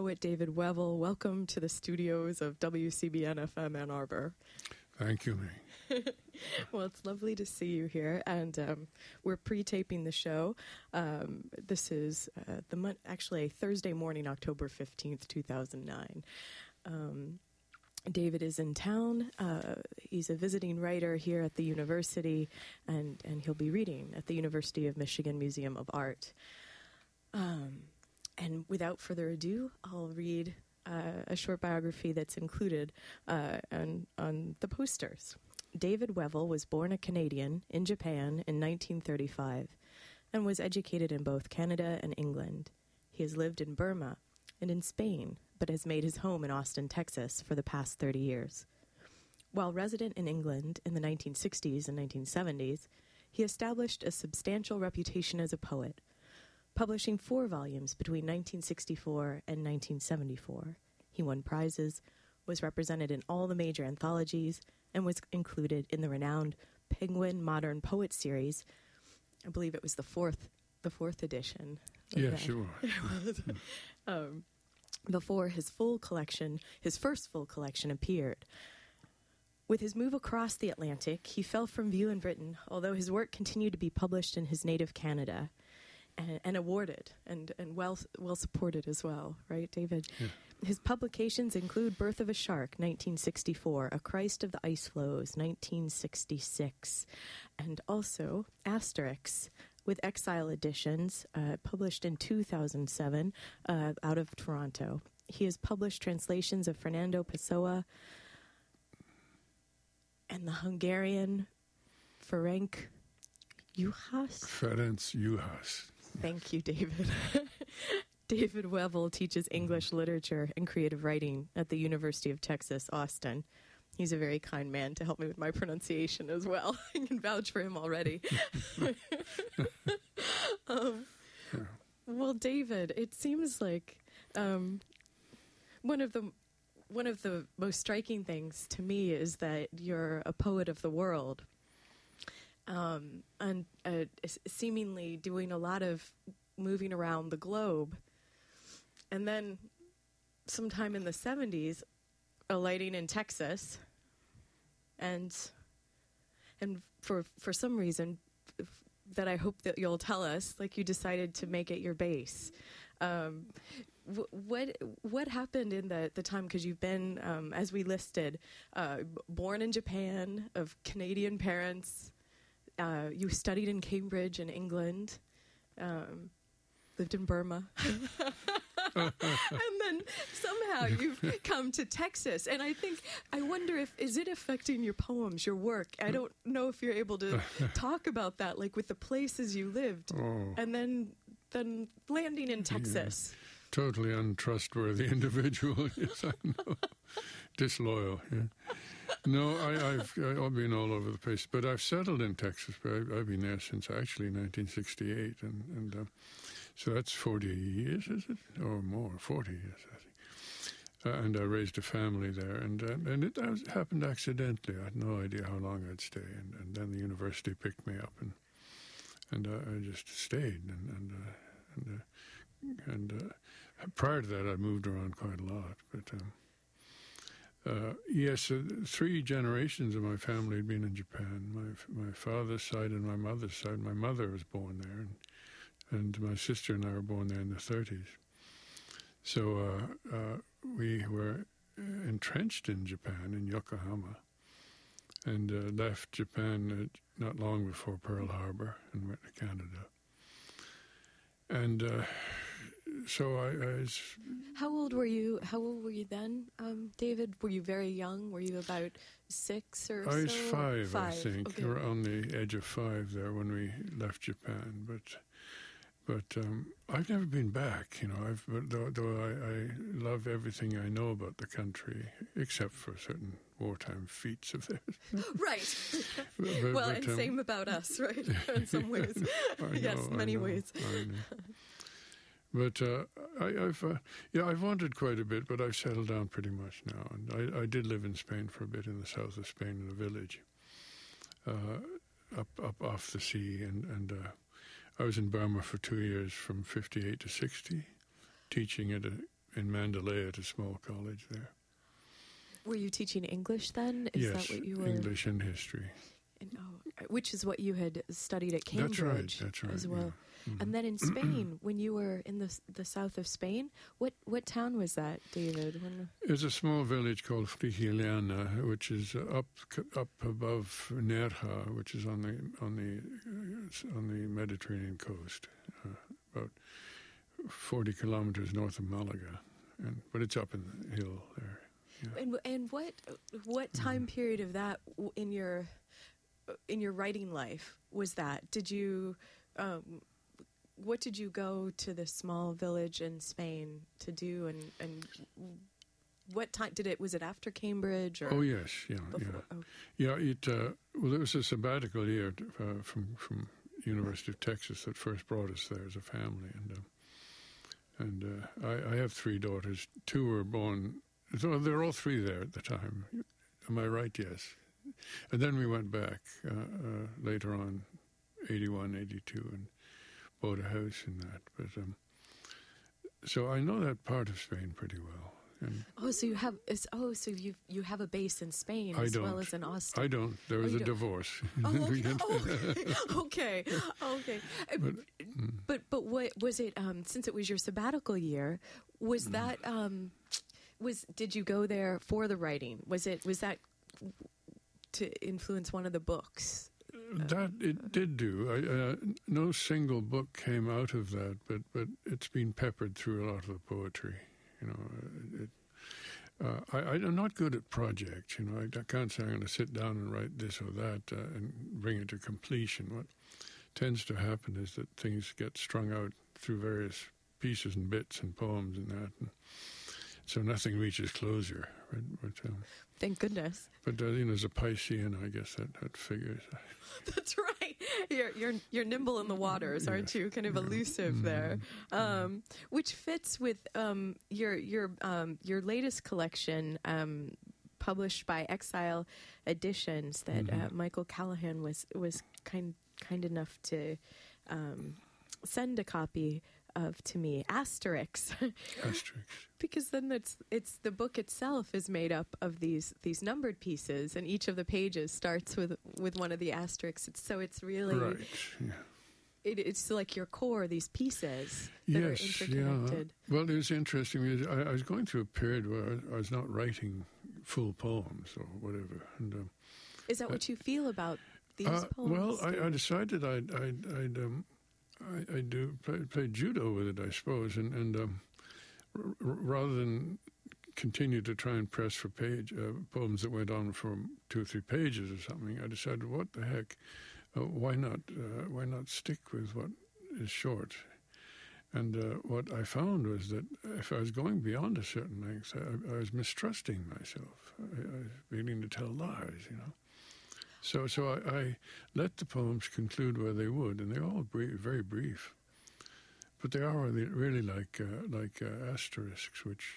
poet David Wevill. Welcome to the studios of WCBN FM Ann Arbor. Thank you, May. well, it's lovely to see you here, and um, we're pre-taping the show. Um, this is uh, the actually Thursday morning, October fifteenth, two thousand nine. Um, David is in town. Uh, he's a visiting writer here at the university, and, and he'll be reading at the University of Michigan Museum of Art. Um, and without further ado, I'll read uh, a short biography that's included uh, on, on the posters. David Wevill was born a Canadian in Japan in 1935 and was educated in both Canada and England. He has lived in Burma and in Spain, but has made his home in Austin, Texas for the past 30 years. While resident in England in the 1960s and 1970s, he established a substantial reputation as a poet publishing four volumes between 1964 and 1974. He won prizes, was represented in all the major anthologies, and was included in the renowned Penguin Modern Poet series. I believe it was the fourth, the fourth edition. Yeah, sure. um, before his full collection, his first full collection appeared. With his move across the Atlantic, he fell from view in Britain, although his work continued to be published in his native Canada and, and, awarded and, and well well supported as well, right, David? Yeah. His publications include Birth of a Shark, 1964, A Christ of the Ice Floes, 1966, and also Asterisks with Exile Editions, uh, published in 2007 uh, out of Toronto. He has published translations of Fernando Pessoa and the Hungarian Ferenc Juhász. Ferenc Juhász. Thank you, David. David Wevill teaches English literature and creative writing at the University of Texas, Austin. He's a very kind man to help me with my pronunciation as well. I can vouch for him already. um, well, David, it seems like um, one of the one of the most striking things to me is that you're a poet of the world um, and uh, seemingly doing a lot of moving around the globe. And then, sometime in the 70s, alighting in Texas, and and for for some reason that I hope that you'll tell us, like you decided to make it your base. Um, what what happened in the the time? Because you've been, um, as we listed, uh, born in Japan of Canadian parents, uh, you studied in Cambridge in England, um, lived in Burma. and then somehow you've come to Texas. And I think, I wonder if, is it affecting your poems, your work? I don't know if you're able to talk about that, like with the places you lived. Oh. And then, then landing in Texas. Yeah. Totally untrustworthy individual, yes, I know. Disloyal, yeah. No, I, have I've been all over the place, but I've settled in Texas. But I, have been there since actually 1968, and and uh, so that's 40 years, is it, or more? 40 years, I think. Uh, and I raised a family there, and uh, and it happened accidentally. I had no idea how long I'd stay, and, and then the university picked me up, and and uh, I just stayed, and and uh, and, uh, and prior to that, I moved around quite a lot, but. Um, uh, yes, uh, three generations of my family had been in Japan. My my father's side and my mother's side. My mother was born there, and, and my sister and I were born there in the 30s. So uh, uh, we were entrenched in Japan, in Yokohama, and uh, left Japan not long before Pearl Harbor and went to Canada. And so I, I was, How old were you? How old were you then, um, David? Were you very young? Were you about six or? I was so? five, five, I think, okay. or on the edge of five there when we left Japan. But, but um, I've never been back. You know, I've though, though I, I love everything I know about the country, except for certain wartime feats of theirs. right. but, well, but, and um, same about us, right? In some ways, yes, know, many know, ways. But uh, I, have uh, yeah, I've wandered quite a bit, but I've settled down pretty much now. And I, I did live in Spain for a bit in the south of Spain in a village, uh, up up off the sea, and and uh, I was in Burma for two years, from '58 to '60, teaching at a in Mandalay at a small college there. Were you teaching English then? Is yes, that what you were? English and history. And, oh, which is what you had studied at Cambridge That's right. That's right. as well. yeah. Mhm. And then in Spain, when you were in the the south of Spain, what what town was that, David? When, There's a small village called Frigiliana, which is up up above Nerja, which is on the on the uh, on the Mediterranean coast, uh, about 40 kilometers north of Malaga, and but it's up in the hill there. and and what what Mm-hmm. time period of that in your in your writing life was that? Did you um, what did you go to this small village in Spain to do, and and what time did it? Was it after Cambridge or Oh yes, yeah, before? yeah, Oh, yeah. It uh, well, it was a sabbatical year uh, from from University of Texas that first brought us there as a family, and uh, and uh, I, I have three daughters. Two were born. So they're all three there at the time. Am I right? Yes. And then we went back uh, uh, later on, 81, 82, and bought a house in that. But um, so I know that part of Spain pretty well. And oh, so you have it's, oh, so you you have a base in Spain I as well don't. as in Austin. I don't. There was you a don't? divorce. Oh, okay. Oh, okay. okay. Uh, But, But but what was it? Um, since it was your sabbatical year, was Mm. that um, was did you go there for the writing? Was it was that to influence one of the books? That it did do. I, uh, no single book came out of that, but but it's been peppered through a lot of the poetry. You know, uh, it, uh, I, I'm not good at projects. You know, I, I can't say I'm going to sit down and write this or that uh, and bring it to completion. What tends to happen is that things get strung out through various pieces and bits and poems and that, and so nothing reaches closure. Right? But, um, Thank goodness. but uh, you know, as a Piscean, I guess that, that figures. That's right. You're you're you're nimble in the waters, aren't you? Kind of elusive there, um, which fits with um, your your um, your latest collection. Um, Published by Exile Editions, that uh, Michael Callaghan was was kind kind enough to um, send a copy of to me. Asterisks, Asterisks. because then it's it's the book itself is made up of these these numbered pieces, and each of the pages starts with with one of the asterisks. It's, so it's really Right. Yeah. it, it's like your core, these pieces that Yes, are yeah. interconnected. Well, it was interesting because I, I was going through a period where I, I was not writing full poems or whatever. And um, Is that what you feel about these uh, poems? well, I, I decided I'd I'd, I'd um, I, I'd do play, play judo with it, I suppose, and and um, r- rather than continue to try and press for page uh, poems that went on for two or three pages or something, I decided, what the heck, uh, why not uh, why not stick with what is short? And uh, what I found was that if I was going beyond a certain length, I, I was mistrusting myself. I, I was beginning to tell lies, you know. So, so I, I let the poems conclude where they would, and they're all brief, very brief. But they are really, like uh, like uh, asterisks, which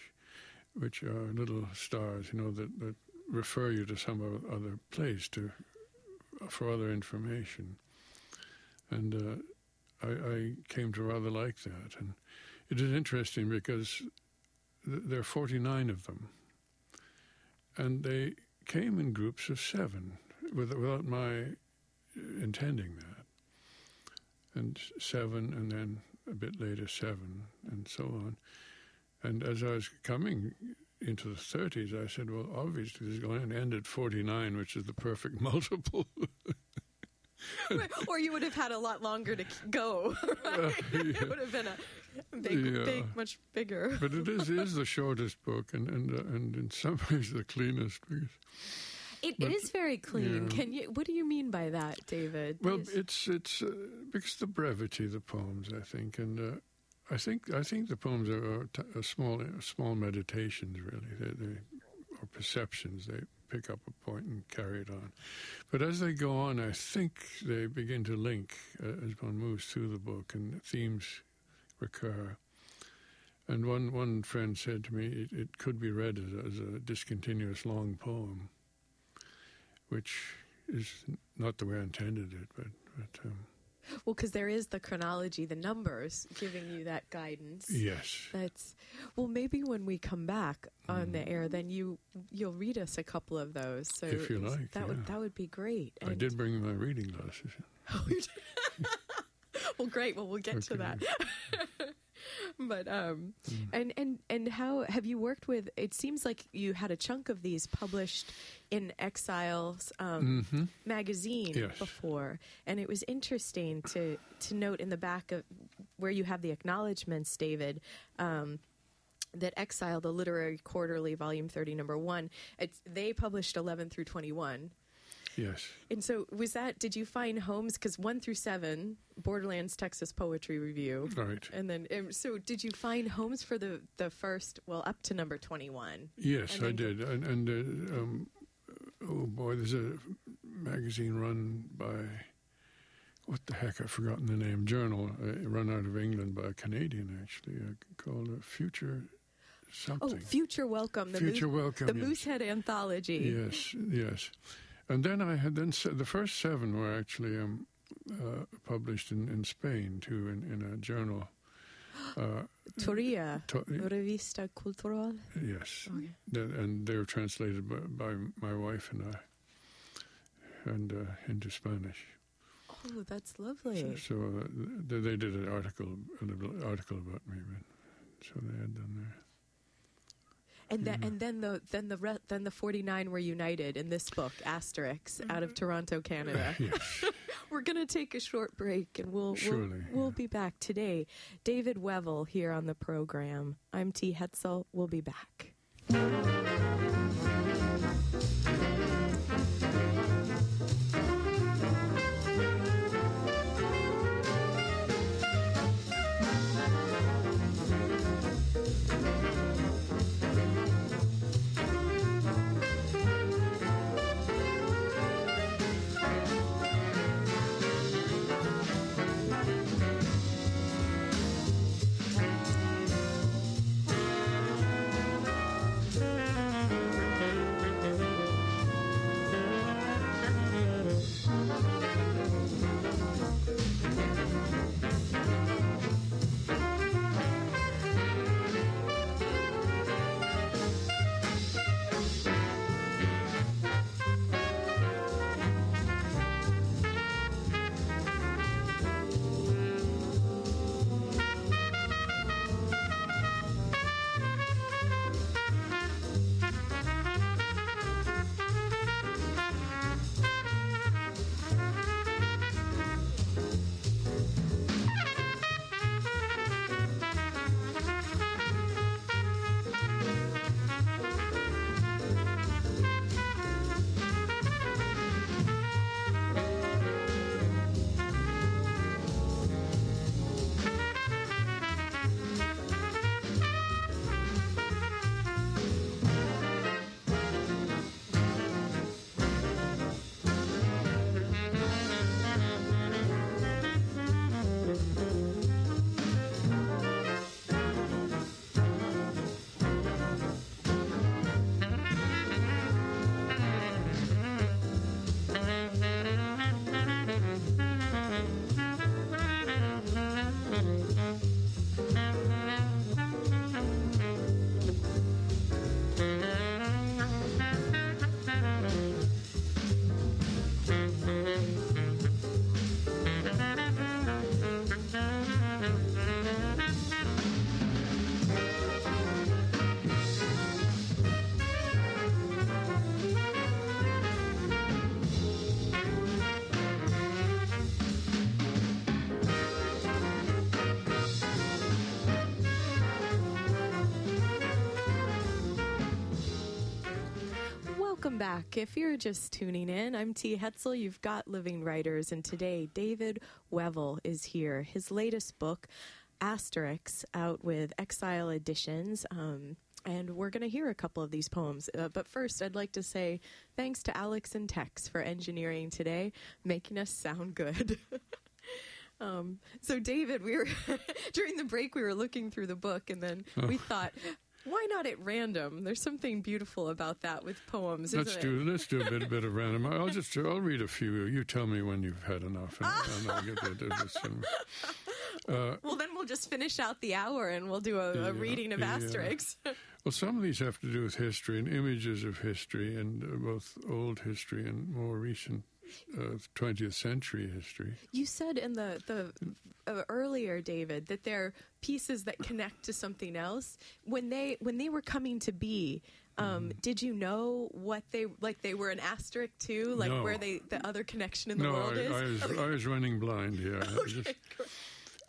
which are little stars, you know, that, that refer you to some other place to for other information. And uh, I, I came to rather like that, and it is interesting because th- there are forty nine of them, and they came in groups of seven without my intending that. And seven, and then a bit later, seven, and so on. And as I was coming into the 30s, I said, well, obviously this is going to end at 49, which is the perfect multiple. or you would have had a lot longer to go. Right? It would have been a big, Yeah. big, much bigger. but it is, is the shortest book, and, and, uh, and in some ways the cleanest. Because, It But, is very clean. yeah. Can you? What do you mean by that, David? well, it's it's uh, because the brevity of the poems, I think, and uh, I think I think the poems are, are, t- are small small meditations, really. They, they or perceptions. They pick up a point and carry it on. But as they go on, I think they begin to link uh, as one moves through the book, and themes recur. And one, one friend said to me, it, it could be read as a, as a discontinuous long poem, which is not the way I intended it, but, but um, Well, because there is the chronology, the numbers giving you that guidance. Yes. That's well. Maybe when we come back on the air, then you you'll read us a couple of those. So If you like, that would that would be great. I And- did bring my reading glasses. Oh, you did? well, great. Well, we'll get to that. but um, Mm. and and and how have you worked with? It seems like you had a chunk of these published in Exiles um, hmm magazine Yes. before, and it was interesting to to note in the back of where you have the acknowledgments, David. Um, that Exile, the Literary Quarterly, Volume 30, Number 1, it's, they published 11 through 21. Yes. And so, was that, did you find homes? Because 1 through 7, Borderlands Texas Poetry Review. Right. And then, um, so did you find homes for the, the first, well, up to number 21? Yes, And I did. And, and uh, um, oh boy, there's a magazine run by what the heck? I've forgotten the name. Journal uh, run out of England by a Canadian, actually, uh, called uh, Future Oh. Future Welcome. The Future Moose, Welcome. The yes. Moosehead Anthology. Yes, yes. And then I had then the first seven were actually um, uh, published in, in Spain too, in, in a journal. Uh, Toria. to- Revista Cultural. yes, Okay. And they were translated by, by my wife and I, and uh, into Spanish. Oh, that's lovely. So uh, th- they did an article, an article about me, so they had done there. And then, Yeah. and then the then the re- then the forty nine were united in this book, Asterisks, out of mm-hmm. Toronto, Canada. We're gonna take a short break, and we'll Surely, we'll, we'll yeah. be back today. David Wevill here on the program. I'm T. Hetzel. We'll be back. Welcome back. If you're just tuning in, I'm T. Hetzel. You've got Living Writers, and today David Wevill is here. His latest book, Asterisks, out with Exile Editions. Um, and we're going to hear a couple of these poems. Uh, but first, I'd like to say thanks to Alex and Tex for engineering today, making us sound good. Um, so, David, we were during the break. We were looking through the book, and then we thought, Why not at random? There's something beautiful about that with poems. Let's do it? let's do a bit a bit of random. I'll just I'll read a few. You tell me when you've had enough, and, and I'll get to this. And, uh, Well, then we'll just finish out the hour and we'll do a, Yeah, a reading of yeah. Asterisks. well, some of these have to do with history and images of history, and uh, both old history and more recent uh, 20th century history. You said in the the uh, earlier, David, that they're pieces that connect to something else. When they when they were coming to be, um, Mm-hmm. did you know what they like? They were an asterisk too, like No. where they the other connection in the no, world I, is. I, was, I was running blind here. Just, Okay.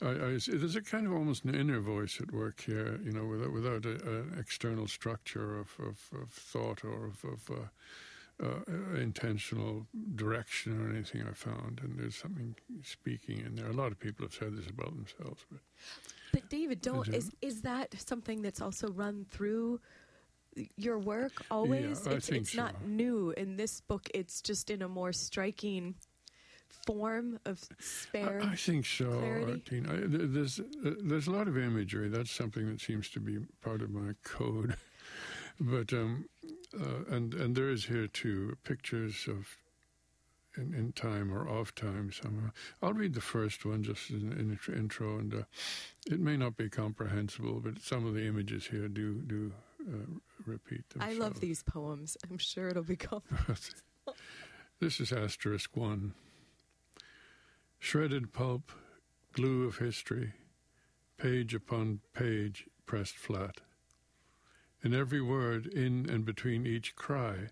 I, I there's a kind of almost an inner voice at work here, you know, without, without an external structure of, of, of thought or of, of uh, uh, intentional direction or anything I found. And there's something speaking in there. A lot of people have said this about themselves, but But David, don't Is is that something that's also run through your work always? I it's it's not new in this book. It's just in a more striking form of spare. I, I think so, clarity? Artine. I, there's uh, there's a lot of imagery. That's something that seems to be part of my code. but um, uh, and and there is here too pictures of in, in time or of time somehow. I'll read the first one just in an in intro, and uh, it may not be comprehensible, but some of the images here do do uh, repeat I love these poems. I'm sure it'll be become. this is asterisk one. Shredded pulp, glue of history, page upon page pressed flat. In every word, in and between each cry,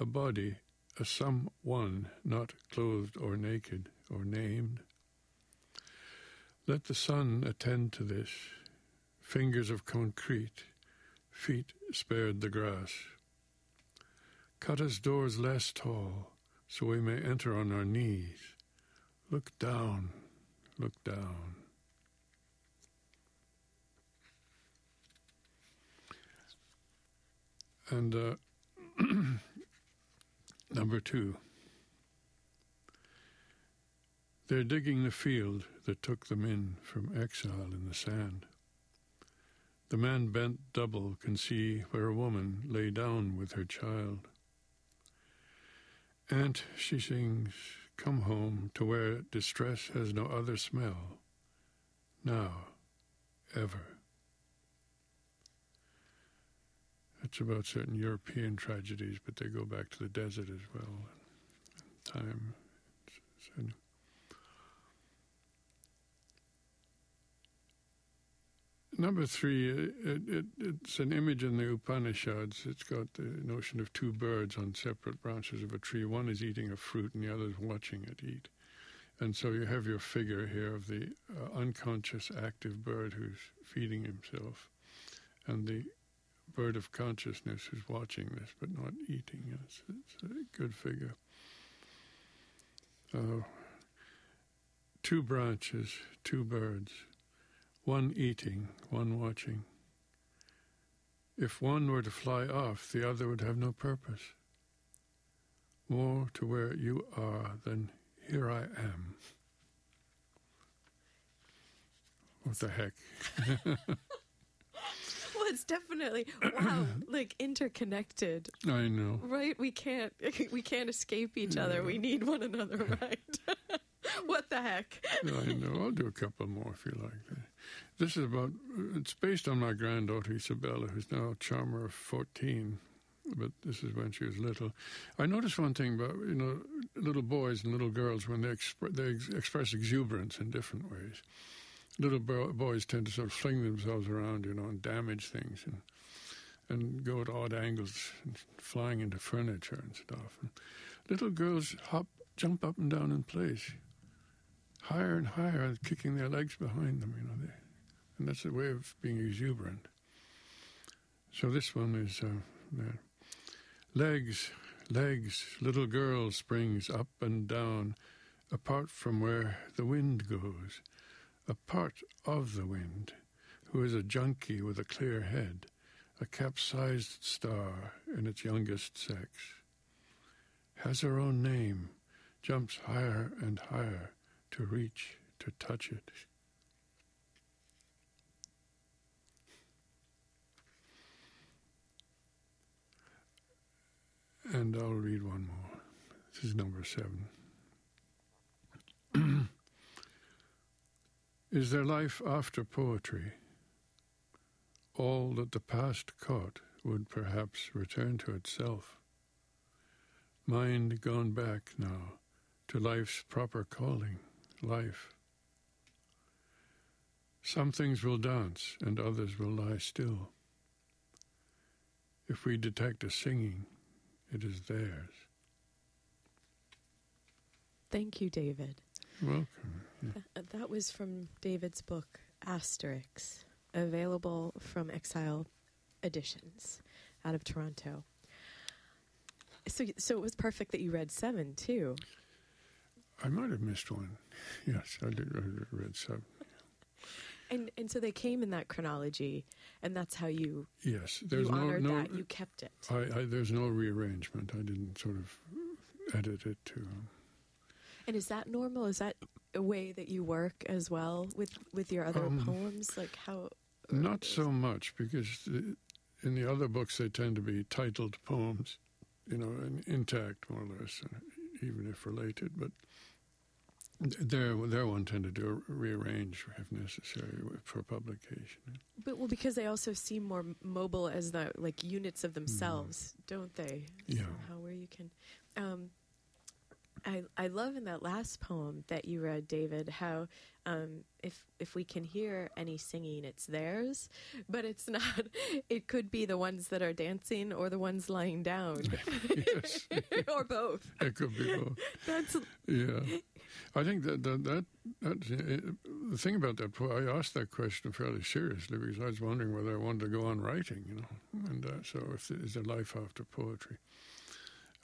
a body, a someone not clothed or naked or named. Let the sun attend to this. Fingers of concrete, feet spared the grass. Cut us doors less tall, so we may enter on our knees. Look down, look down. And uh, number two. They're digging the field that took them in from exile in the sand. The man bent double can see where a woman lay down with her child. Aunt, she sings, come home to where distress has no other smell. Now, ever. It's about certain European tragedies, but they go back to the desert as well. Time. Number three, it, it, it's an image in the Upanishads. It's got the notion of two birds on separate branches of a tree. One is eating a fruit and the other is watching it eat. And so you have your figure here of the uh, unconscious active bird who's feeding himself and the bird of consciousness who's watching this but not eating. It's, it's a good figure. Uh, two branches, two birds one eating, one watching. If one were to fly off, the other would have no purpose. More to where you are than here I am. What the heck? It's definitely wow, like interconnected, I know. right? We can't we can't escape each other. We need one another, right? what the heck? I know. I'll do a couple more if you like. This is about, it's based on my granddaughter Isabella, who's now a charmer of 14, but this is when she was little. I noticed one thing about, you know, little boys and little girls when they, expre- they ex- express exuberance in different ways. Little bo- boys tend to sort of fling themselves around, you know, and damage things and and go at odd angles and flying into furniture and stuff. And little girls hop, jump up and down in place higher and higher, kicking their legs behind them, you know. They, and that's a way of being exuberant. So this one is uh. Legs, legs, little girl springs up and down, apart from where the wind goes, a part of the wind, who is a junkie with a clear head, a capsized star in its youngest sex. Has her own name, jumps higher and higher to reach, to touch it. And I'll read one more. This is number seven. is there life after poetry? All that the past caught would perhaps return to itself. Mind gone back now to life's proper calling, life. Some things will dance and others will lie still. If we detect a singing, it is theirs. Thank you, David. Welcome. Yeah. That was from David's book, Asterisks, available from Exile Editions out of Toronto. So, so it was perfect that you read seven, too. I might have missed one. Yes, I did. I read seven. And and so they came in that chronology, and that's how you Yes, there's you no honored no. that. You kept it. I, I, there's no rearrangement. I didn't sort of edit it to. And is that normal? Is that a way that you work as well with with your other Um, poems? Like how? Not so much because the, in the other books they tend to be titled poems, you know, and intact more or less, uh, even if related. But there, there one tended to rearrange if necessary for publication. But well, because they also seem more mobile as the like units of themselves, don't they? Yeah. Somehow where you can. Um, I I love in that last poem that you read, David, how um, if if we can hear any singing, it's theirs, but it's not. It could be the ones that are dancing or the ones lying down, yes, or both. it could be both. That's Yeah, I think that that that, that the thing about that po- I asked that question fairly seriously because I was wondering whether I wanted to go on writing, you know, and uh, so if is there life after poetry?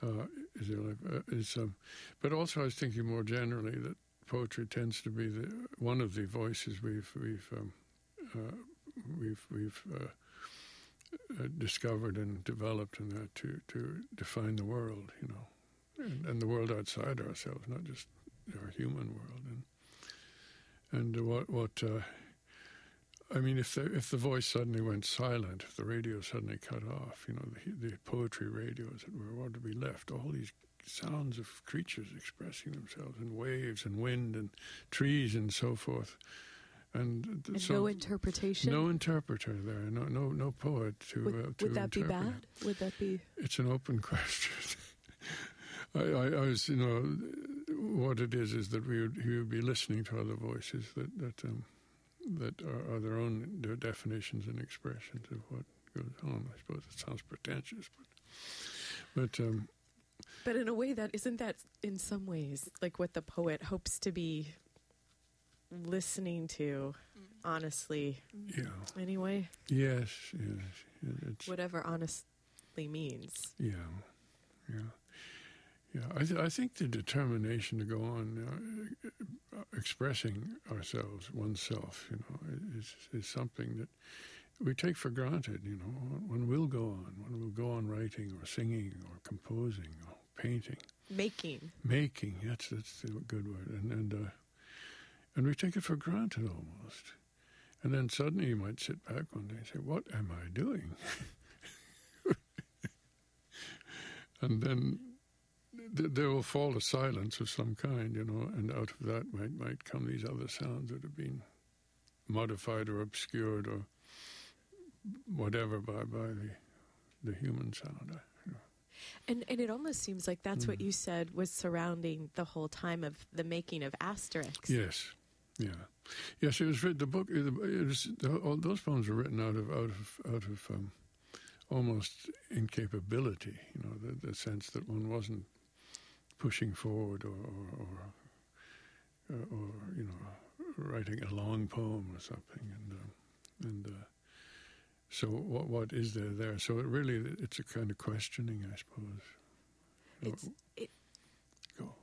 Uh, is? Uh, is um, but also I was thinking more generally that poetry tends to be the one of the voices we've we've um, uh, we've we've uh, uh, discovered and developed in that to to define the world, you know, and, and the world outside ourselves, not just our human world, and and what what. I mean, if the if the voice suddenly went silent, if the radio suddenly cut off, you know, the, the poetry radios that were what to be left, all these sounds of creatures expressing themselves in waves and wind and trees and so forth, and, and so no interpretation. no interpreter there, no no no poet to would, uh, to would that be bad? Would that be? It's an open question. I, I, I was, you know, what it is is that we would, we would be listening to other voices that that um, that are, are their own their definitions and expressions of what goes on. I suppose it sounds pretentious, but but um, But in a way, that isn't that in some ways like what the poet hopes to be listening to. Honestly, yeah, anyway, yes, yes, it's whatever honestly means. yeah, yeah. Yeah, I, th- I think the determination to go on uh, expressing ourselves, oneself, you know, is is something that we take for granted. You know, one will go on, one will go on writing or singing or composing or painting, Making. making. That's that's a good word, and and uh, and we take it for granted almost. And then suddenly you might sit back one day and say, "What am I doing?" and then th- there will fall a silence of some kind, you know, and out of that might might come these other sounds that have been modified or obscured or whatever by by the the human sound. And and it almost seems like that's what Mm. you said was surrounding the whole time of the making of Asterisks. Yes, yeah, yes. It was the book. It was, all those poems were written out of out of out of um, almost incapability. You know, the, the sense that one wasn't pushing forward or or, or, uh, or you know writing a long poem or something, and um, and. Uh, so what what is there there? So it really it's a kind of questioning, I suppose. It's it, Go.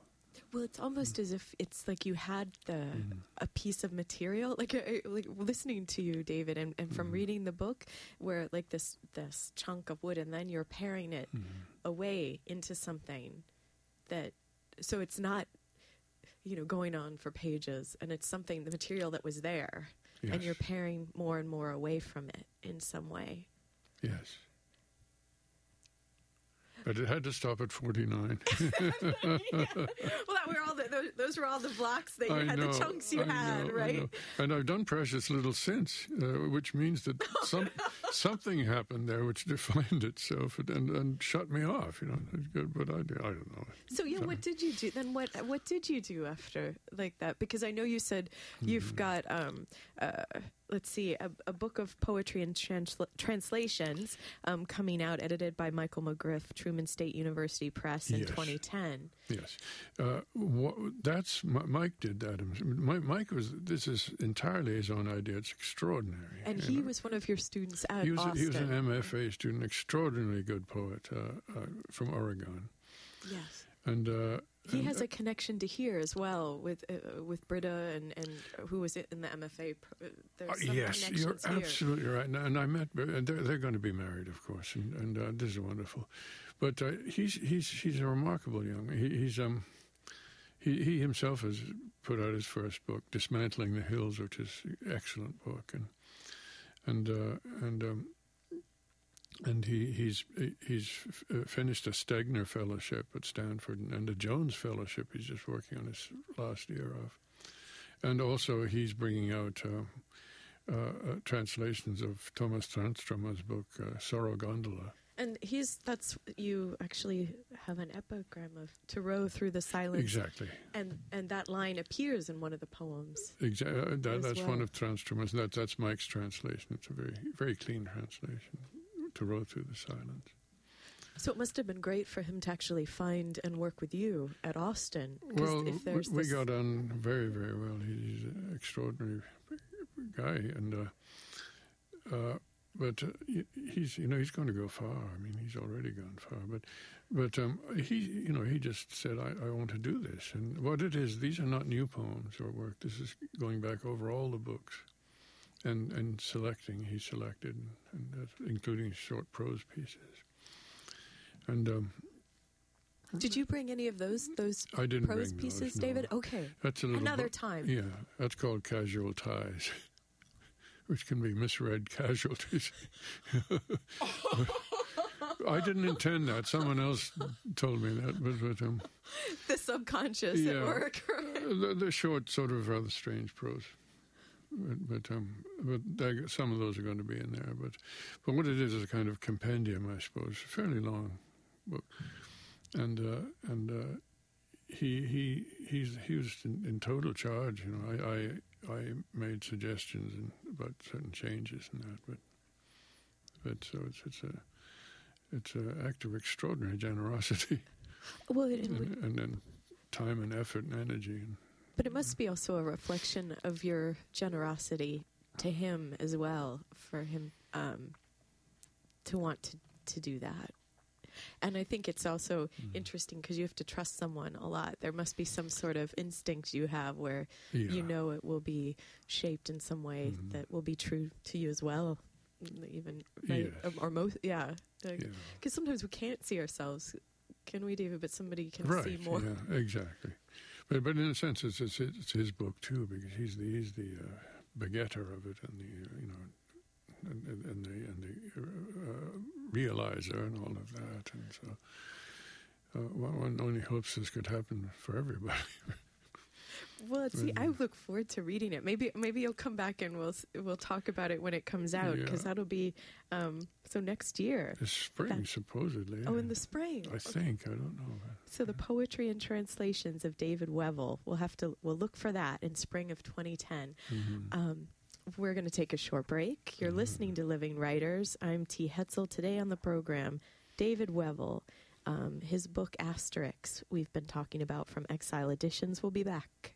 well, it's almost as if it's like you had the Mhm. a piece of material, like uh, like listening to you, David, and, and from Mhm. reading the book, where like this this chunk of wood, and then you're paring it Mhm. away into something that so it's not you know going on for pages and it's something the material that was there and you're paring more and more away from it in some way Yes. But it had to stop at 49. yeah. Well, that were all the, those, those, were all the blocks that you I had, know, the chunks you I had, know, right? And I've done Precious Little since, uh, which means that some something happened there which defined itself and, and shut me off. You know, good, but I, I don't know. So yeah, what did you do then? What what did you do after like that? Because I know you said you've Mm-hmm. got um, uh, let's see, a, a book of poetry and transla- translations um, coming out, edited by Michael McGriff, Truman State University Press in Yes. 2010. Yes, uh, wha that's Mike did that. Mike, Mike was. This is entirely his own idea. It's extraordinary. And he know. was one of your students at He was, Austin. he was an MFA student, extraordinarily good poet uh, uh, from Oregon, yes. and uh, He has a connection to here as well with uh, with Britta and, and who was it in the MFA? Uh, There's Uh, some yes, you're here. absolutely right. And, I met, and they're, they're going to be married, of course, and, and uh, this is wonderful. But uh, he's he's he's a remarkable young. He, he's um he he himself has put out his first book, Dismantling the Hills, which is an excellent book, and and uh, and um, and he he's he's uh, finished a Stegner Fellowship at Stanford and a Jones Fellowship. He's just working on his last year of, and also he's bringing out. Uh, uh, uh, translations of Tomas Tranströmer's book uh, Sorrow Gondola. And he's that's you actually have an epigram of to row through the silence, Exactly. and and that line appears in one of the poems. Exactly. Uh, that, that's well. one of Tranströmer's. That, that's Mike's translation. It's a very very clean translation. To row through the silence. So it must have been great for him to actually find and work with you at Austin. Well, if we, there's we this- got on very very well. He's an extraordinary guy, and uh, uh, but uh, he's you know he's going to go far. I mean, he's already gone far. But but um, he you know he just said I, I want to do this, and what it is, these are not new poems or work. This is going back over all the books, and and selecting. He selected, and including short prose pieces. And um, Did you bring any of those those I didn't prose bring pieces, those, no. David? Okay, That's a little another book- time. Yeah, that's called casual ties, which can be misread casualties. I didn't intend that. Someone else told me that, but, but um, The subconscious Yeah. at work. the, the short, sort of rather strange prose. But, but um, but some of those are going to be in there. But but what it is is a kind of compendium, I suppose, a fairly long book, and uh, and uh, he he he's he was in, in total charge. You know, I I, I made suggestions and about certain changes and that, but but so it's it's a it's an act of extraordinary generosity well, and, and then time and effort and energy and but it must be also a reflection of your generosity to him as well, for him um, to want to to do that. And I think it's also Mm-hmm. interesting because you have to trust someone a lot. There must be some sort of instinct you have where yeah. you know it will be shaped in some way Mhm. that will be true to you as well. Even right? Yes. or, or most, yeah. Because yeah. sometimes we can't see ourselves, can we, David? But somebody can right. see more. Yeah, exactly. But but in a sense, it's it's, it's his book too because he's the he's the uh, begetter of it and the uh, you know and, and, the and the uh, realizer and all of that and so. Uh, one, one only hopes this could happen for everybody. Well, see, I Mhm. look forward to reading it. Maybe, maybe you'll come back and we'll we'll talk about it when it comes out because Yeah. that'll be um, so next year. This spring, That- supposedly. Oh, in the spring. I Okay. think I don't know. So the poetry and translations of David Wevill. We'll have to we'll look for that in spring of 2010. Mhm. Um, we're going to take a short break. You're Mhm. listening to Living Writers. I'm T. Hetzel. Today on the program, David Wevill. Um, his book Asterisks, we've been talking about from Exile Editions. We'll be back.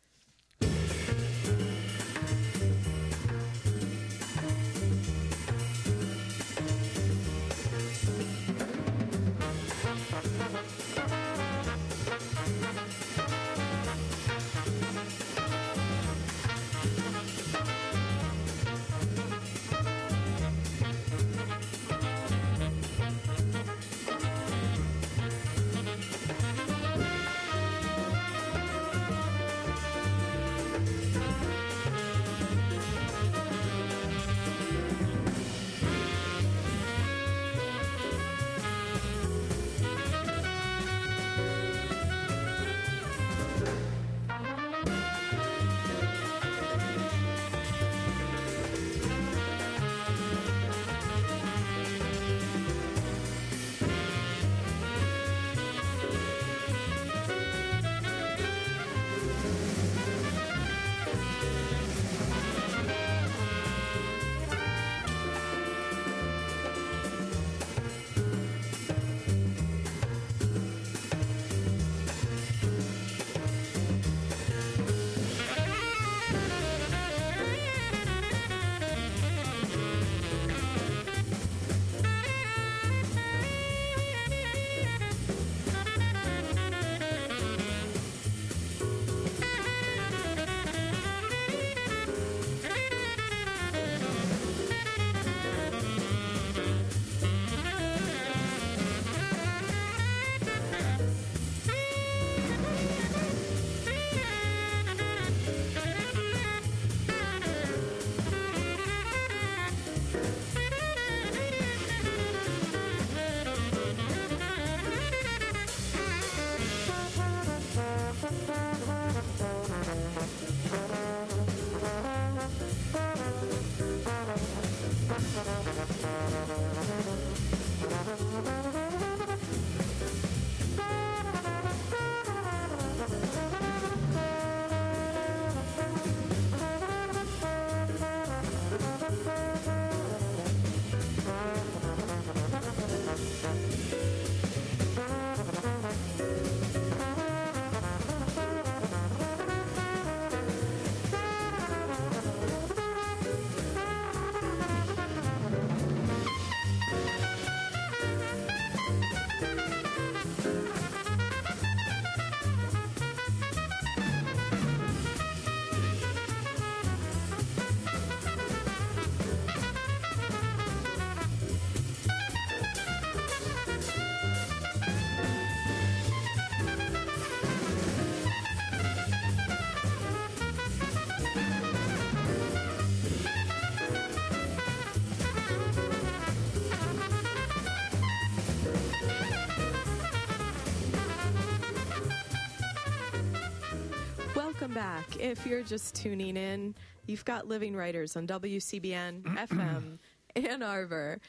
If you're just tuning in, you've got Living Writers on WCBN FM Ann Arbor.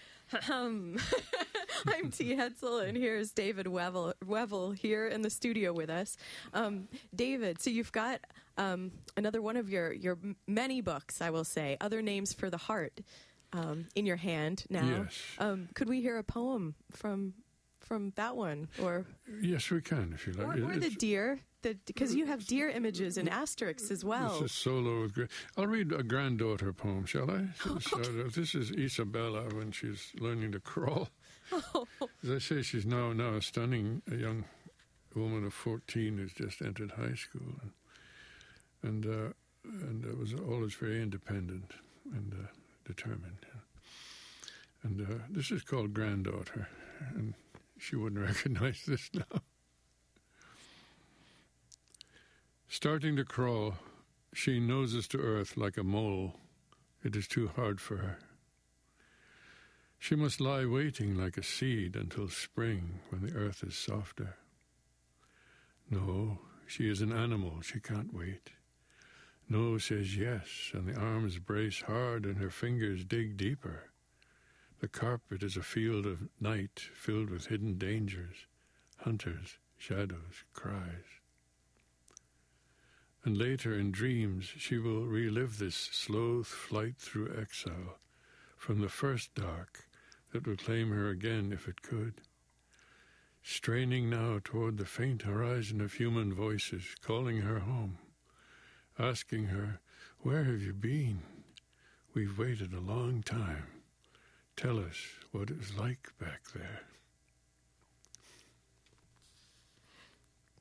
Um, I'm T. Hetzel, and here's David Wevill, Wevill here in the studio with us. Um, David, so you've got um, another one of your, your many books, I will say, Other Names for the Heart, um, in your hand now. Yes. Um, could we hear a poem from from that one, or Yes, we can, if you like. or, or the deer? Because you have deer images and asterisks as well. This is solo with. gra- I'll read a granddaughter poem, shall I? So, uh, this is Isabella when she's learning to crawl. As I say, she's now now a stunning a young woman of fourteen who's just entered high school, and and, uh, and uh, was always very independent and uh, determined. And uh, this is called granddaughter, and she wouldn't recognize this now. Starting to crawl, she noses to earth like a mole. It is too hard for her. She must lie waiting like a seed until spring when the earth is softer. No, she is an animal. She can't wait. No says yes, and the arms brace hard and her fingers dig deeper. The carpet is a field of night filled with hidden dangers, hunters, shadows, cries. And later in dreams she will relive this slow flight through exile from the first dark that would claim her again if it could. Straining now toward the faint horizon of human voices calling her home, asking her, Where have you been? We've waited a long time. Tell us what it was like back there.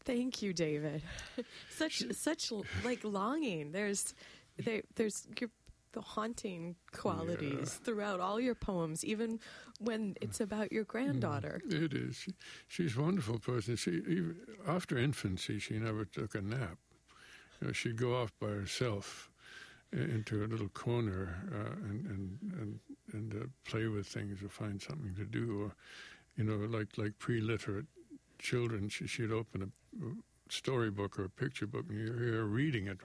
Thank you, David. such such like longing. There's there, there's your the haunting qualities throughout all your poems, even when it's about your granddaughter. It is. She, she's a wonderful person. She even after infancy, she never took a nap. You know, she'd go off by herself into a little corner uh, and and and, and uh, play with things or find something to do, or you know, like like pre-literate children, she, she'd open a storybook or a picture book and you're her reading it.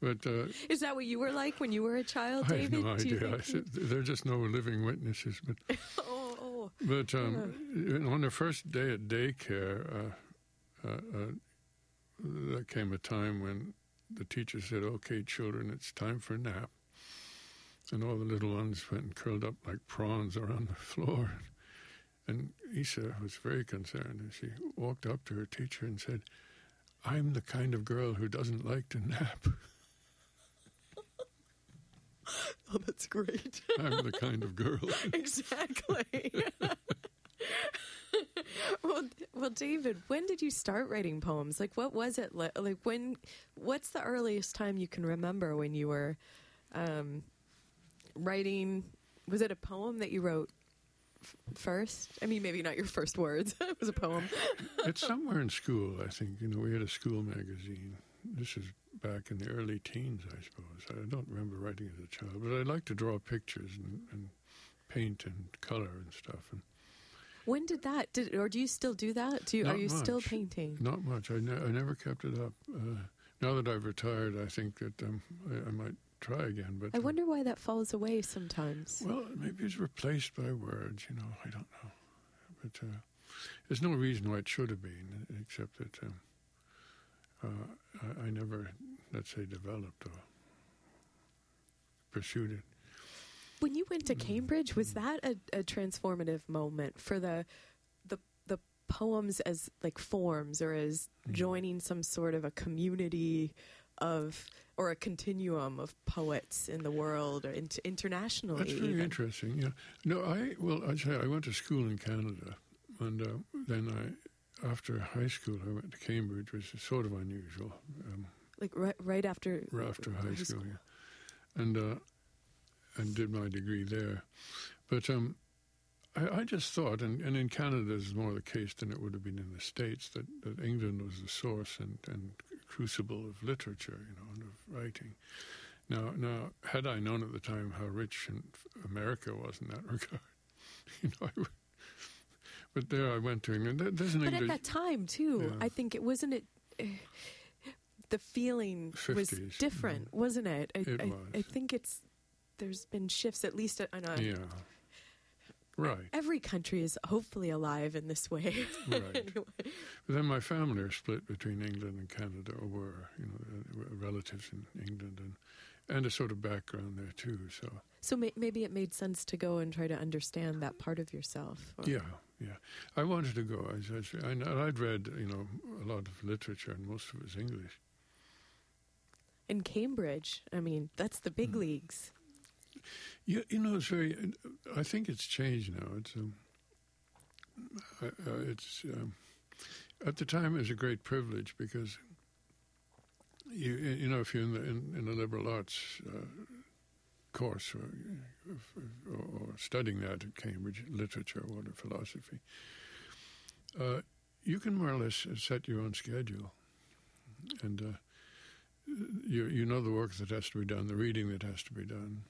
but uh, Is that what you were like when you were a child, David? I have no idea. I think- said, they're just no living witnesses. But oh, oh. but um, on the first day at daycare, uh, uh, uh, there came a time when the teacher said, "Okay, children, it's time for a nap." And all the little ones went and curled up like prawns around the floor. And Isa was very concerned, and she walked up to her teacher and said, "I'm the kind of girl who doesn't like to nap. oh, that's great. I'm the kind of girl." exactly. well, well, David, when did you start writing poems? Like, what was it li- like? When? What's the earliest time you can remember when you were um, writing? Was it a poem that you wrote f- first? I mean, maybe not your first words. it was a poem. it's somewhere in school, I think. You know, we had a school magazine. This is back in the early teens, I suppose. I don't remember writing as a child, but I like to draw pictures and, and paint and color and stuff. And When did that? Did or do you still do that? Do you, are you still painting? not much. I, ne- I never kept it up. Uh, now that I've retired, I think that um, I, I might try again. But I wonder why that falls away sometimes. Well, maybe it's replaced by words. You know, I don't know. But uh, there's no reason why it should have been, except that um, uh, I, I never, let's say, developed or pursued it. When you went to Cambridge, was that a, a transformative moment for the the the poems as like forms or as joining some sort of a community of or a continuum of poets in the world or int- internationally? That's very even? interesting. Yeah. No, I well, I say I went to school in Canada, and uh, then I, after high school, I went to Cambridge, which is sort of unusual. Um, Like right, right after after high school, yeah. and uh, and did my degree there. But um, I, I just thought, and, and in Canada this is more the case than it would have been in the States, that, that England was the source and, and crucible of literature, you know, and of writing. Now, now, had I known at the time how rich America was in that regard, you know, I would. but there I went to England. There- There's an But at English. that time too, Yeah. I think it wasn't it. eh, The feeling was 50s, different, wasn't it? I, It I, was. I think it's there's been shifts at least on a, yeah. Right. every country is hopefully alive in this way. Right. Anyway. But then my family are split between England and Canada, or were, you know, uh, relatives in England, and and a sort of background there too. So So may, maybe it made sense to go and try to understand that part of yourself. or- yeah, yeah. I wanted to go. I, I, I'd read, you know, a lot of literature, and most of it was English. In Cambridge, I mean, that's the big Mm. leagues. Yeah, you know, it's very. I think it's changed now. It's um, uh, it's um, at the time it was a great privilege because you you know if you're in the in, in a liberal arts uh, course or, or, or studying that at Cambridge, literature or philosophy, uh, you can more or less set your own schedule, and uh, you you know the work that has to be done, the reading that has to be done,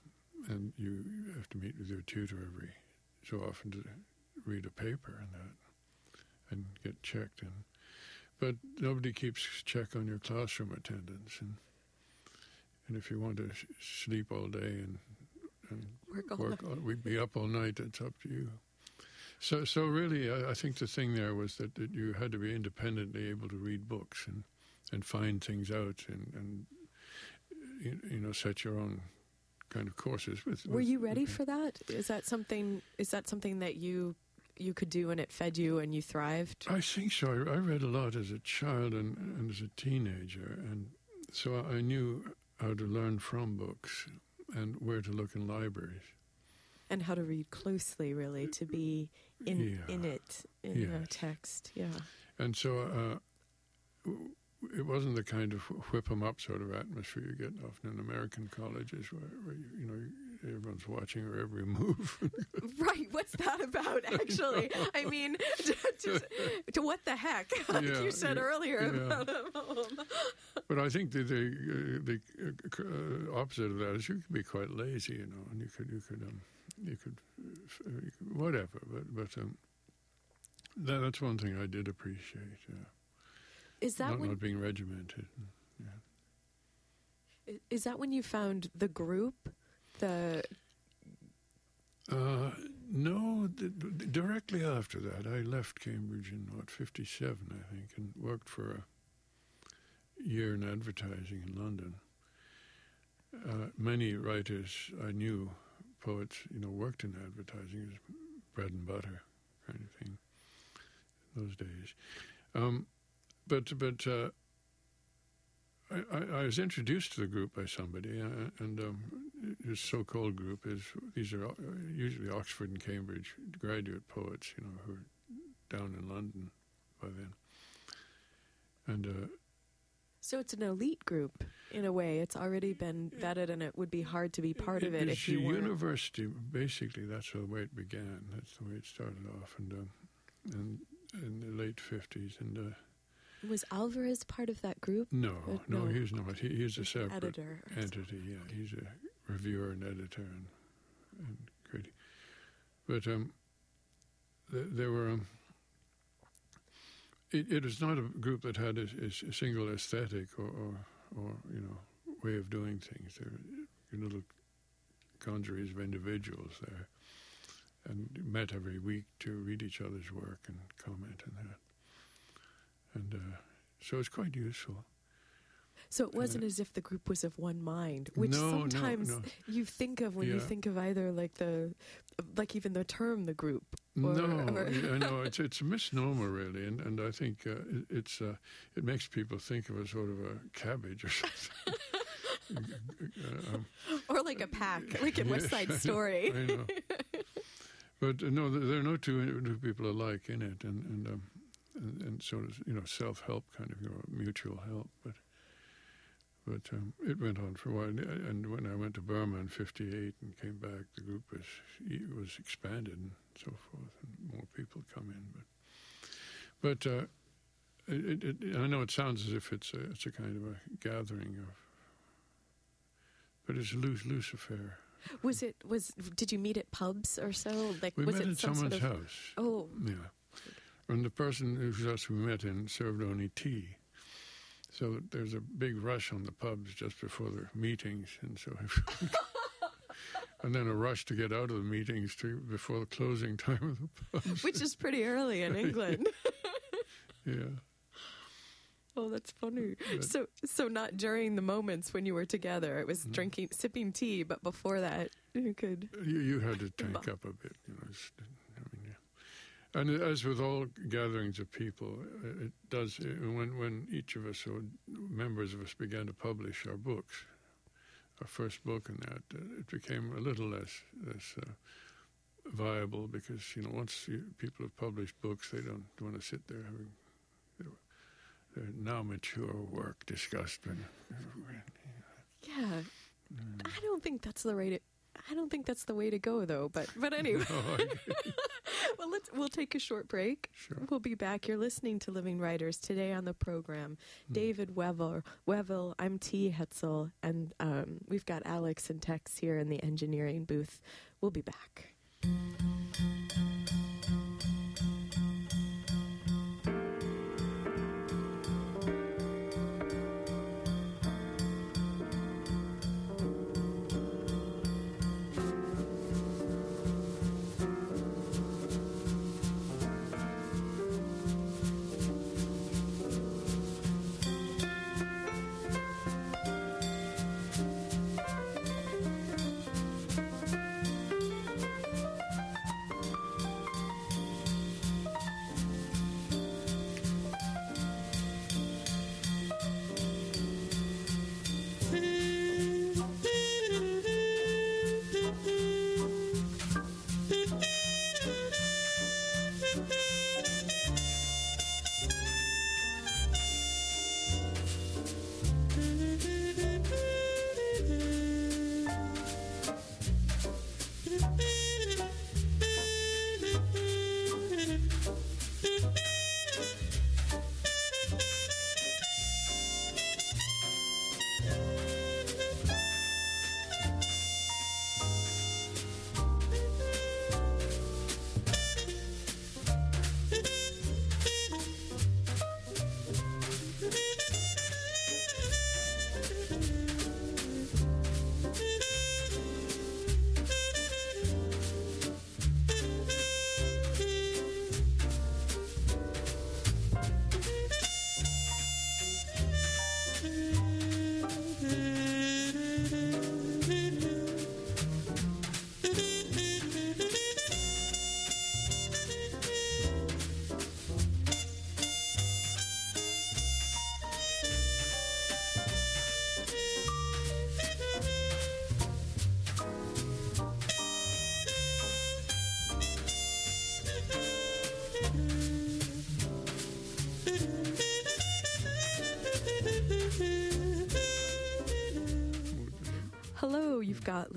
and you have to meet with your tutor every so often to read a paper and that, and get checked in. But nobody keeps check on your classroom attendance, and and if you want to sh- sleep all day and and Work all work, all, we'd be up all night. It's up to you. So so really, I, I think the thing there was that, that you had to be independently able to read books and and find things out and and you, you know set your own kind of courses with. Were with- you ready with- for that? Is that something? Is that something that you you could do and it fed you and you thrived? I think so. I, I read a lot as a child and, and as a teenager, and so I knew how to learn from books and where to look in libraries. and how to read closely, really, to be in Yeah. in it in the Yes. text. Yeah. And so uh, it wasn't the kind of whip 'em up sort of atmosphere you get often in American colleges, where, where you, you know everyone's watching your every move. Right. What's that about? Actually, I mean, to, to, to what the heck? Like Yeah, you said yeah, earlier yeah. about um, but I think the the, uh, the uh, opposite of that is you could be quite lazy, you know, and you could you could um, you could uh, whatever. But but um, that, that's one thing I did appreciate. Yeah. Is that not, when not being regimented. i- is that when you found the group? The Uh, no, directly after that, I left Cambridge in what '57, I think, and worked for a year in advertising in London. Uh, many writers I knew, poets, you know, worked in advertising. Was bread and butter kind of thing those days. Um, but but uh, I, I, I was introduced to the group by somebody, uh, and um, his so-called group is these are uh, usually Oxford and Cambridge graduate poets, you know, who are down in London by then. And uh, so it's an elite group in a way. It's already been vetted, and it would be hard to be part of it it's if you a university. Basically, that's the way it began. That's the way it started off, and um, and in the late fifties. And uh, Was Alvarez part of that group? no, Uh, no, no. he's not. He, he's a separate Editor. entity. Yeah, he's a reviewer and editor and, and critic. But um, th- there were. Um, it, it was not a group that had a, a single aesthetic or, or, or you know way of doing things. There were little congeries of individuals there, and met every week to read each other's work and comment on that. And uh, so it's quite useful. So it wasn't as if the group was of one mind, which No, no, sometimes no. you think of when you think of either like the, like even the term the group. Or, no, or- I know it's it's a misnomer really, and and I think uh, it, it's uh, it makes people think of a sort of a cabbage or something. Uh, um, or like a pack, like in West yes, Side I know, Story. I know. But uh, no, there there are no two, two people alike in it, and and, um, and and sort of you know self help kind of you know mutual help, but. But um, it went on for a while, and- when I went to Burma in '58 and came back, the group was it was expanded and so forth, and more people come in. But but uh, it, it, it, I know it sounds as if it's a it's a kind of a gathering of, but it's a loose loose affair. Was it was? Did you meet at pubs or so? Like We was met it at some someone's sort of? house. Oh, Yeah, and the person who else we met in served only tea. So there's a big rush on the pubs just before the meetings, and so and then a rush to get out of the meetings to before the closing time of the pubs. Which is pretty early in England. yeah. Oh, that's funny. So, so not during the moments when you were together. It was Mm-hmm. drinking, sipping tea, but before that, you could. You, you had to tank up a bit, you know. it's- I mean, yeah. And as with all gatherings of people, uh, it does. uh, When when each of us or members of us began to publish our books, our first book and that, uh, it became a little less less uh, viable because you know once you, people have published books, they don't want to sit there having their, their now mature work discussed. And, Yeah, I don't think that's the to. I don't think that's the way to go, though. But but anyway, I- well, let's we'll take a short break. Sure. We'll be back. You're listening to Living Writers today on the program. Hmm. David Wevill, Wevill, I'm T. Hetzel, and um, we've got Alex and Tex here in the engineering booth. We'll be back.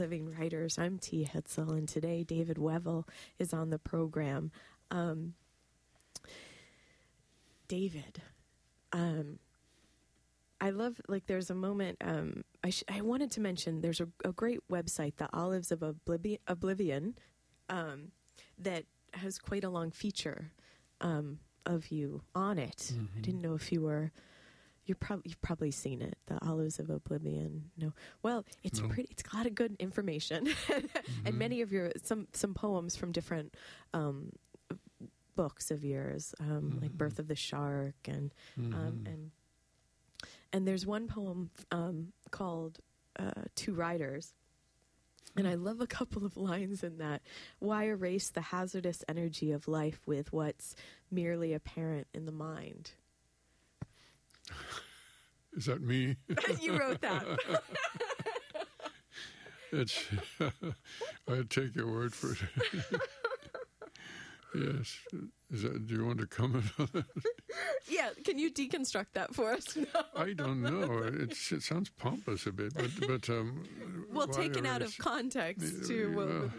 Living Writers. I'm T. Hetzel, and today David Wevill is on the program. Um, David, um, I love like there's a moment. Um, I sh- I wanted to mention there's a, a great website, the Olives of Oblivion, Oblivion um, that has quite a long feature um, of you on it. I didn't know if you were. You probably you've probably seen it, the Olives of Oblivion. No, well, it's No. pretty. It's got a lot of good information, and many of your some some poems from different um, books of yours, um, like Birth of the Shark, and um, and and there's one poem um, called uh, Two Riders. And I love a couple of lines in that. Why erase the hazardous energy of life with what's merely apparent in the mind? Is that me? you wrote that. It's. I take your word for it. yes. Is that? Do you want to comment on that? yeah, can you deconstruct that for us? No. I don't know. It's, it sounds pompous a bit, but but um. Well, taken out of context, too. Well,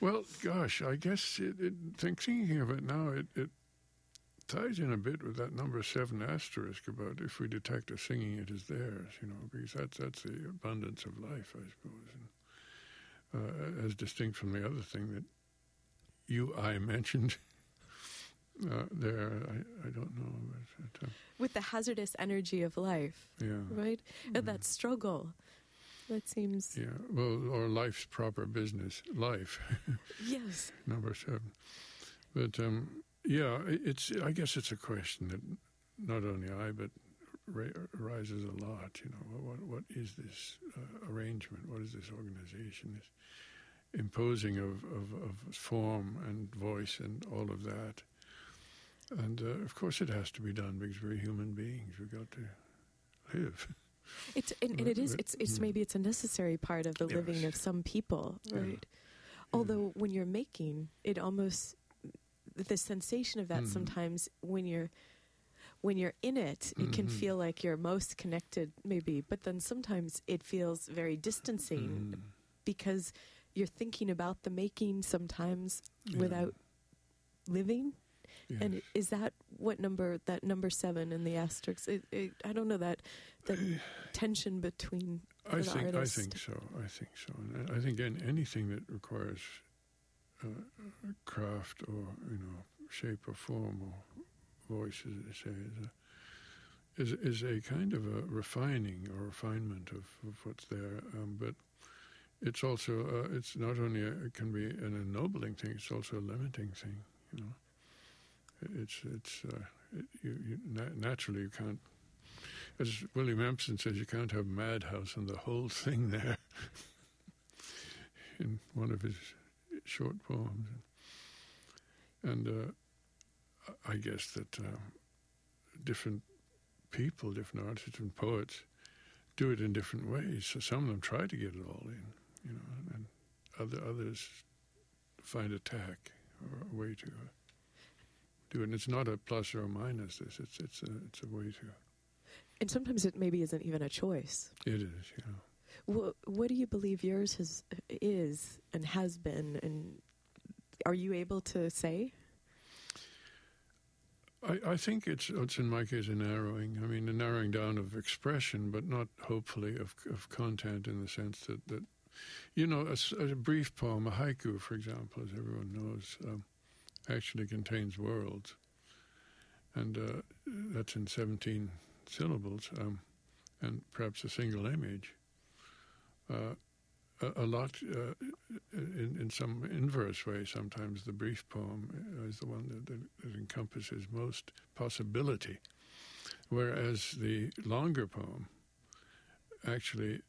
Well, gosh, I guess it, it, thinking of it now, it, it ties in a bit with that number seven asterisk about if we detect a singing, it is theirs, you know, because that's that's the abundance of life, I suppose, and, uh, as distinct from the other thing that you I mentioned uh, there. I, I don't know. But, uh, With the hazardous energy of life, yeah. right? And that struggle. That seems. Yeah. Well, or life's proper business. Life. Yes. number seven. But um, yeah, i- it's. I guess it's a question that not only I but ra- arises a lot. You know, what what, what is this uh, arrangement? What is this organization? This imposing of, of, of form and voice and all of that. And uh, of course, it has to be done because we're human beings. We've got to live. It's and, and it is. It's it's Mm. maybe it's a necessary part of the living of some people, Yeah. right? Although when you're making, it almost the sensation of that Mhm. sometimes when you're when you're in it, it can Mhm. feel like you're most connected, maybe. But then sometimes it feels very distancing Mm. because you're thinking about the making sometimes Yeah. without living. And is that what number that number seven in the asterisks? It, it, I don't know that the tension between I the think artist. I think so. I think so, and I think an anything that requires uh, craft or you know shape or form or voice, as they say, is a, is, is a kind of a refining or refinement of, of what's there. Um, but it's also uh, it's not only a, it can be an ennobling thing; it's also a limiting thing. You know, it's it's uh, it, you, you na- naturally you can't as William Empson says, you can't have Madhouse and the whole thing there in one of his short poems. And uh, I guess that uh, different people, different artists and poets do it in different ways. So some of them try to get it all in, you know, and other others find a tack or a way to uh, do it. And it's not a plus or a minus. This it's it's a it's a way to. and sometimes it maybe isn't even a choice. It is, you know. What, what do you believe yours has is and has been, and are you able to say? I, I think it's it's in my case a narrowing. I mean, a narrowing down of expression, but not hopefully of of content in the sense that that you know a brief poem, a haiku, for example, as everyone knows, um, actually contains worlds, and uh, that's in seventeen syllables, um, and perhaps a single image. Uh, a, a lot uh, in, in some inverse way. Sometimes the brief poem is the one that, that, that encompasses most possibility, whereas the longer poem actually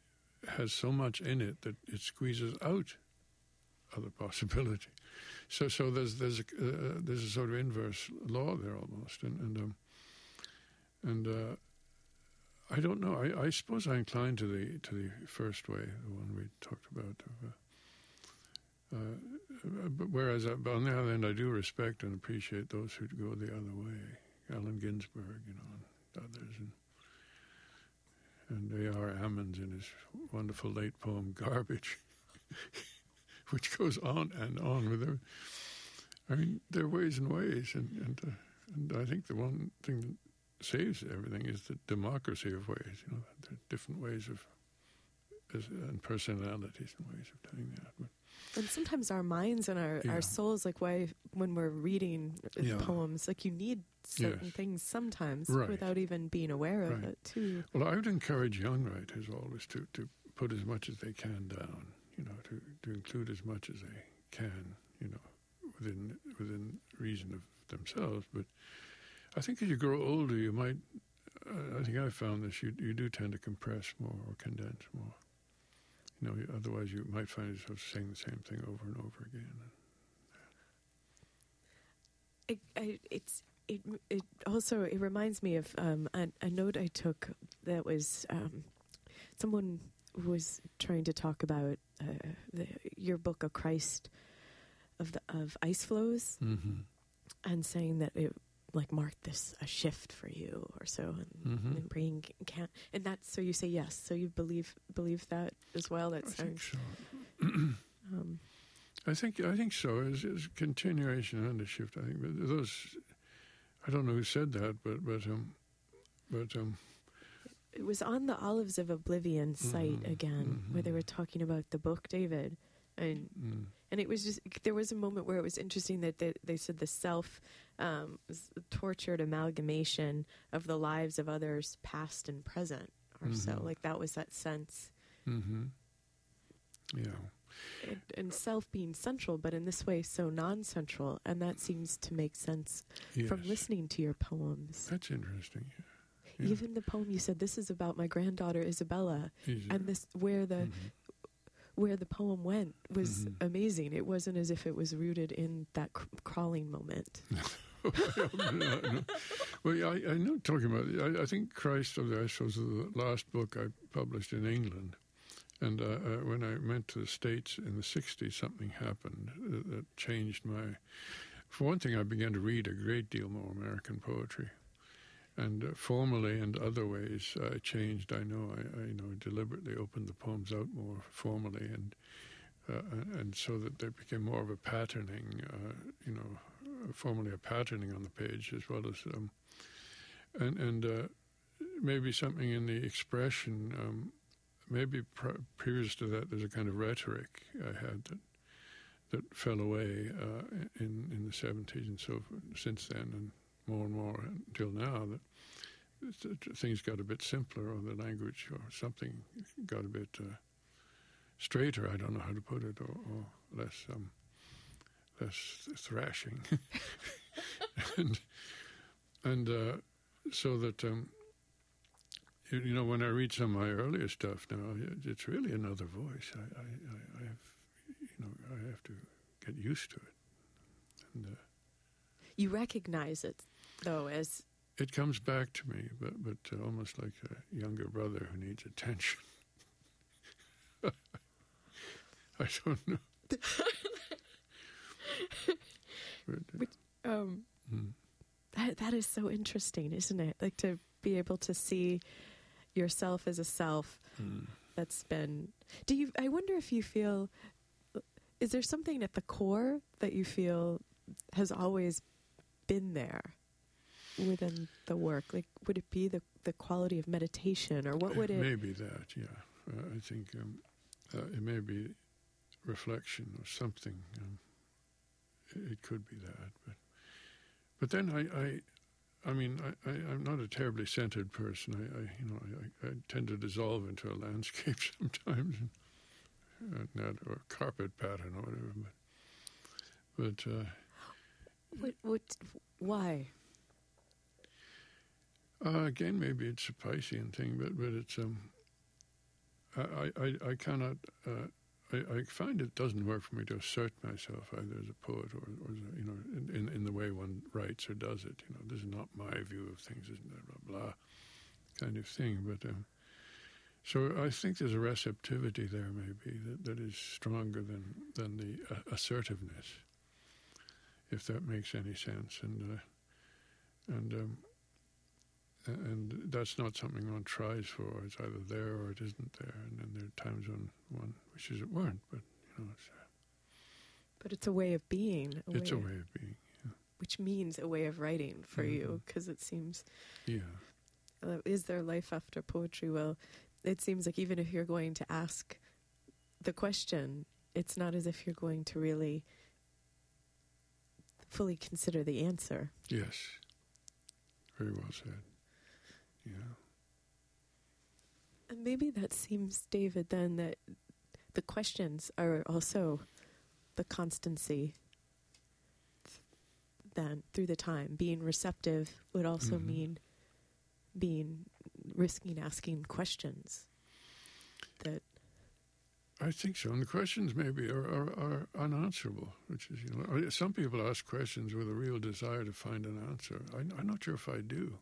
has so much in it that it squeezes out other possibility. So, so there's there's a, uh, there's a sort of inverse law there almost, and and um, and uh, I don't know. I, I suppose I incline to the to the first way, the one we talked about. Uh, uh, but whereas I, but on the other hand, I do respect and appreciate those who go the other way. Allen Ginsberg, you know, and others, and and A.R. Ammons in his wonderful late poem "Garbage," which goes on and on with. Every, I mean, there are ways and ways, and and uh, and I think the one thing saves everything is the democracy of ways. You know, there are different ways of and personalities and ways of doing that. But And sometimes our minds and our, Yeah. our souls, like why when we're reading Yeah. poems, like you need certain Yes. things sometimes Right. without even being aware of Right. it too. well, I would encourage young writers always to to put as much as they can down. You know, to to include as much as they can. You know, within within reason of themselves. But I think as you grow older, you might. Uh, I think I found this. You you do tend to compress more or condense more. You know, otherwise you might find yourself saying the same thing over and over again. It, I, it's it, it also it reminds me of um, a, a note I took that was um, someone was trying to talk about uh, the, your book of Christ of the of ice floes Mm-hmm. and saying that it like marked this a shift for you or so and, Mhm. and bringing can and that's so you say yes so you believe believe that as well I that's think so. um, I think I think so. is as continuation and a shift. I think but those. I don't know who said that, but but um, but um, it was on the Olives of Oblivion site Mhm, again where they mhm. were talking about the book David and mm, and it was just there was a moment where it was interesting that they, they said the self um, tortured amalgamation of the lives of others, past and present, or so. Mhm. Like that was that sense, Mm-hmm. Yeah. and, and self being central, but in this way so non-central, and that seems to make sense Yes. from listening to your poems. That's interesting. Yeah. Even the poem you said this is about my granddaughter Isabella, and this where the Mhm. where the poem went was Mhm. amazing. It wasn't as if it was rooted in that cr- crawling moment. Well, I, I know talking about it. I, I think Christ of the Ice was the last book I published in England. And uh, uh, when I went to the States in the 60s, something happened that, changed my. For one thing, I began to read a great deal more American poetry. And uh, formally and other ways, I changed. I know I, I you know deliberately opened the poems out more formally, and uh, and so that they became more of a patterning, uh, you know, uh, formally a patterning on the page as well as, um, and and uh, maybe something in the expression. Um, maybe pr- previous to that, there's a kind of rhetoric I had that that fell away uh, in in the 70s and so since then, and more and more until now that th- th- things got a bit simpler, or the language or something got a bit uh, straighter. I don't know how to put it, or, or less um, less thrashing, and and uh, so that um, you, you know when I read some of my earlier stuff now, it's really another voice. I, I, I I have you know I have to get used to it, and uh, You recognize it though as it comes back to me, but but uh, almost like a younger brother who needs attention. I don't know. Uh, um, mm, that that is so interesting, isn't it? Like to be able to see yourself as a self mm. that's been. Do you? I wonder if you feel. Is there something at the core that you feel has always been there within the work? Like, would it be the the quality of meditation, or what would it it? may be that, yeah. Uh, I think um, uh, it may be reflection or something. Um, it, could be that, but but then I, I, I mean, I, I, I'm not a terribly centered person. I, I you know, I, I tend to dissolve into a landscape sometimes, and, uh, not or a carpet pattern or whatever. But but uh, What? What? Why? Uh, again, maybe it's a Piscean thing, but but it's um, I I, I cannot. Uh, I, I find it doesn't work for me to assert myself either as a poet or, or you know in, in the way one writes or does it. You know, this is not my view of things, isn't? Blah blah, kind of thing. But um, so I think there's a receptivity there, maybe that, that is stronger than than the uh, assertiveness, if that makes any sense. And uh, and um, and that's not something one tries for. It's either there or it isn't there. And then there are times when one wishes it weren't. But you know, it's, But it's a way of being. A it's a way, way of being. which means a way of writing for you, Mhm. because it seems. Yeah, Uh, is there life after poetry? Well, it seems like even if you're going to ask the question, it's not as if you're going to really fully consider the answer. yes. Very well said. Yeah. And maybe that seems, David, then that the questions are also the constancy. Then through the time, being receptive would also Mhm. mean being risking asking questions. That I think so. And the questions maybe are, are, are unanswerable, which is, you know, some people ask questions with a real desire to find an answer. I, I'm not sure if I do.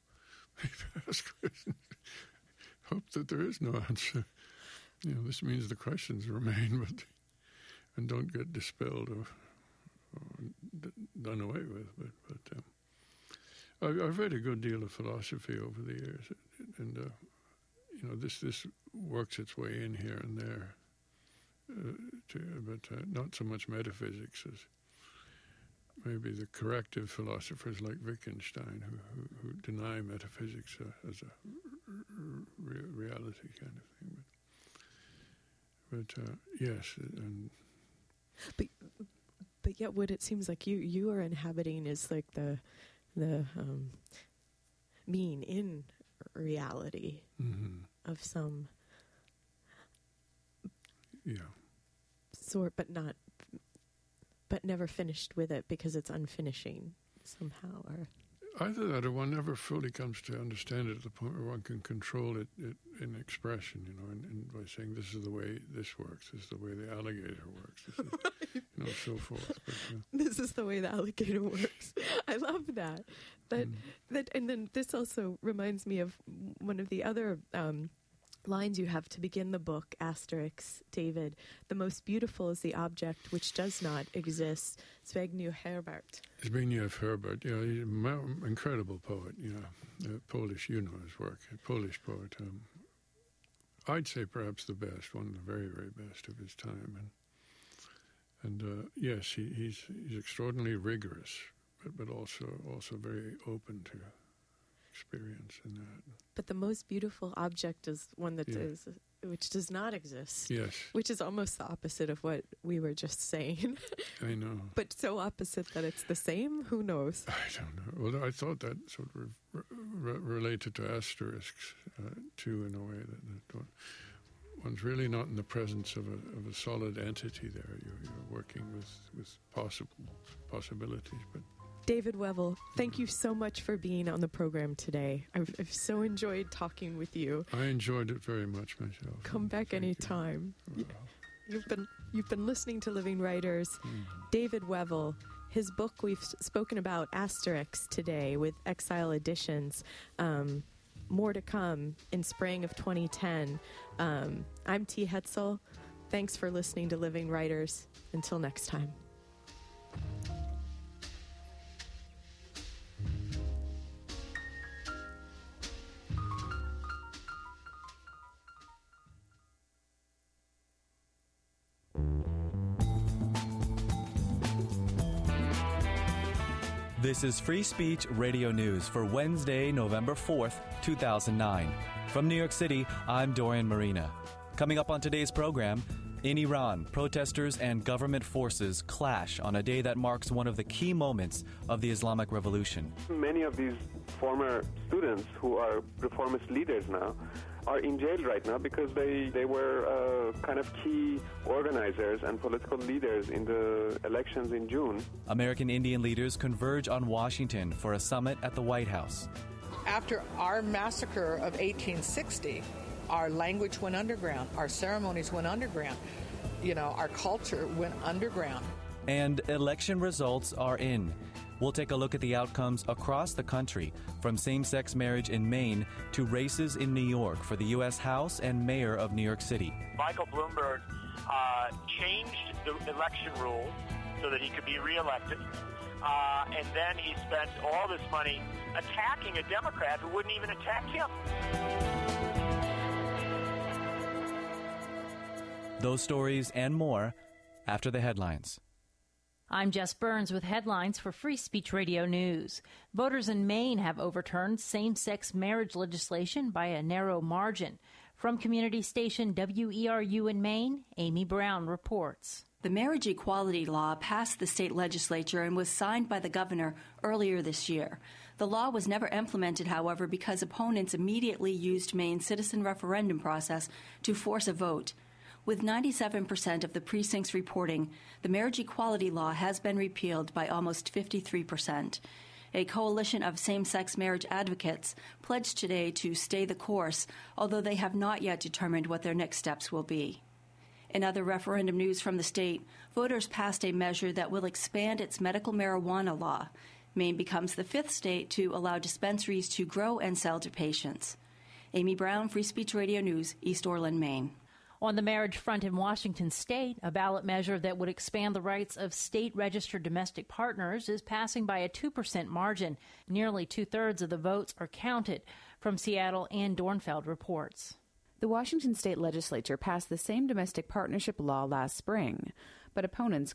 I ask questions, hope that there is no answer. You know, this means the questions remain, but and don't get dispelled or, or done away with. But, but um, I've, I've read a good deal of philosophy over the years, and uh, you know, this this works its way in here and there uh, to, but uh, not so much metaphysics as maybe the corrective philosophers like Wittgenstein, who, who, who deny metaphysics uh, as a re- reality kind of thing. But, but uh, yes, and But but yet, what it seems like you you are inhabiting is like the the um, mean in reality hmm of some Yeah. sort, but not, but never finished with it because it's unfinishing somehow. Or Either that or one never fully comes to understand it at the point where one can control it, it in expression, you know, and, and by saying this is the way this works, this is the way the alligator works, this is, you know, so forth. But, uh, this is the way the alligator works. I love that. That mm, that, and then this also reminds me of one of the other. Um, Lines you have to begin the book, Asterisks, David. The most beautiful is the object which does not exist. Zbigniew Herbert. Zbigniew Herbert, yeah, he's an incredible poet, you know, Polish, you know his work, a Polish poet. Um, I'd say perhaps the best, one of the very, very best of his time. And, and uh, yes, he, he's, he's extraordinarily rigorous, but, but also, also very open to experience in that. But the most beautiful object is one that Yeah. is, which does not exist. Yes, Which is almost the opposite of what we were just saying, I know. but so opposite that it's the same. Who knows? I don't know. Well, I thought that sort of re- re- related to asterisks uh, too, in a way that, that one- one's really not in the presence of a, of a solid entity there. You're, you're working with with possible possibilities, but David Wevill, thank you so much for being on the program today. I've, I've so enjoyed talking with you. I enjoyed it very much myself. Come back Thank you. anytime. Well, You've been you've been listening to Living Writers. mm. David Wevill, his book we've spoken about Asterisks today with Exile Editions. Um, more to come in spring of 2010. Um, I'm T. Hetzel. Thanks for listening to Living Writers. Until next time. This is Free Speech Radio News for Wednesday, November 4th, 2009. From New York City, I'm Dorian Merina. Coming up on today's program, in Iran, protesters and government forces clash on a day that marks one of the key moments of the Islamic Revolution. Many of these former students who are reformist leaders now are in jail right now because they, they were uh, kind of key organizers and political leaders in the elections in June. American Indian leaders converge on Washington for a summit at the White House. After our massacre of 1860, our language went underground, our ceremonies went underground, you know, our culture went underground. And election results are in. We'll take a look at the outcomes across the country, from same sex marriage in Maine to races in New York for the U.S. House and Mayor of New York City. Michael Bloomberg uh, changed the election rules so that he could be reelected. Uh, and then he spent all this money attacking a Democrat who wouldn't even attack him. Those stories and more after the headlines. I'm Jess Burns with headlines for Free Speech Radio News. Voters in Maine have overturned same sex marriage legislation by a narrow margin. From community station WERU in Maine, Amy Brown reports. The marriage equality law passed the state legislature and was signed by the governor earlier this year. The law was never implemented, however, because opponents immediately used Maine's citizen referendum process to force a vote. With 97% of the precincts reporting, the marriage equality law has been repealed by almost 53%. A coalition of same sex marriage advocates pledged today to stay the course, although they have not yet determined what their next steps will be. In other referendum news from the state, voters passed a measure that will expand its medical marijuana law. Maine becomes the fifth state to allow dispensaries to grow and sell to patients. Amy Brown, Free Speech Radio News, East Orland, Maine. On the marriage front in Washington state, a ballot measure that would expand the rights of state registered domestic partners is passing by a 2% margin. Nearly two thirds of the votes are counted. From Seattle, Ann Dornfeld reports. The Washington state legislature passed the same domestic partnership law last spring, but opponents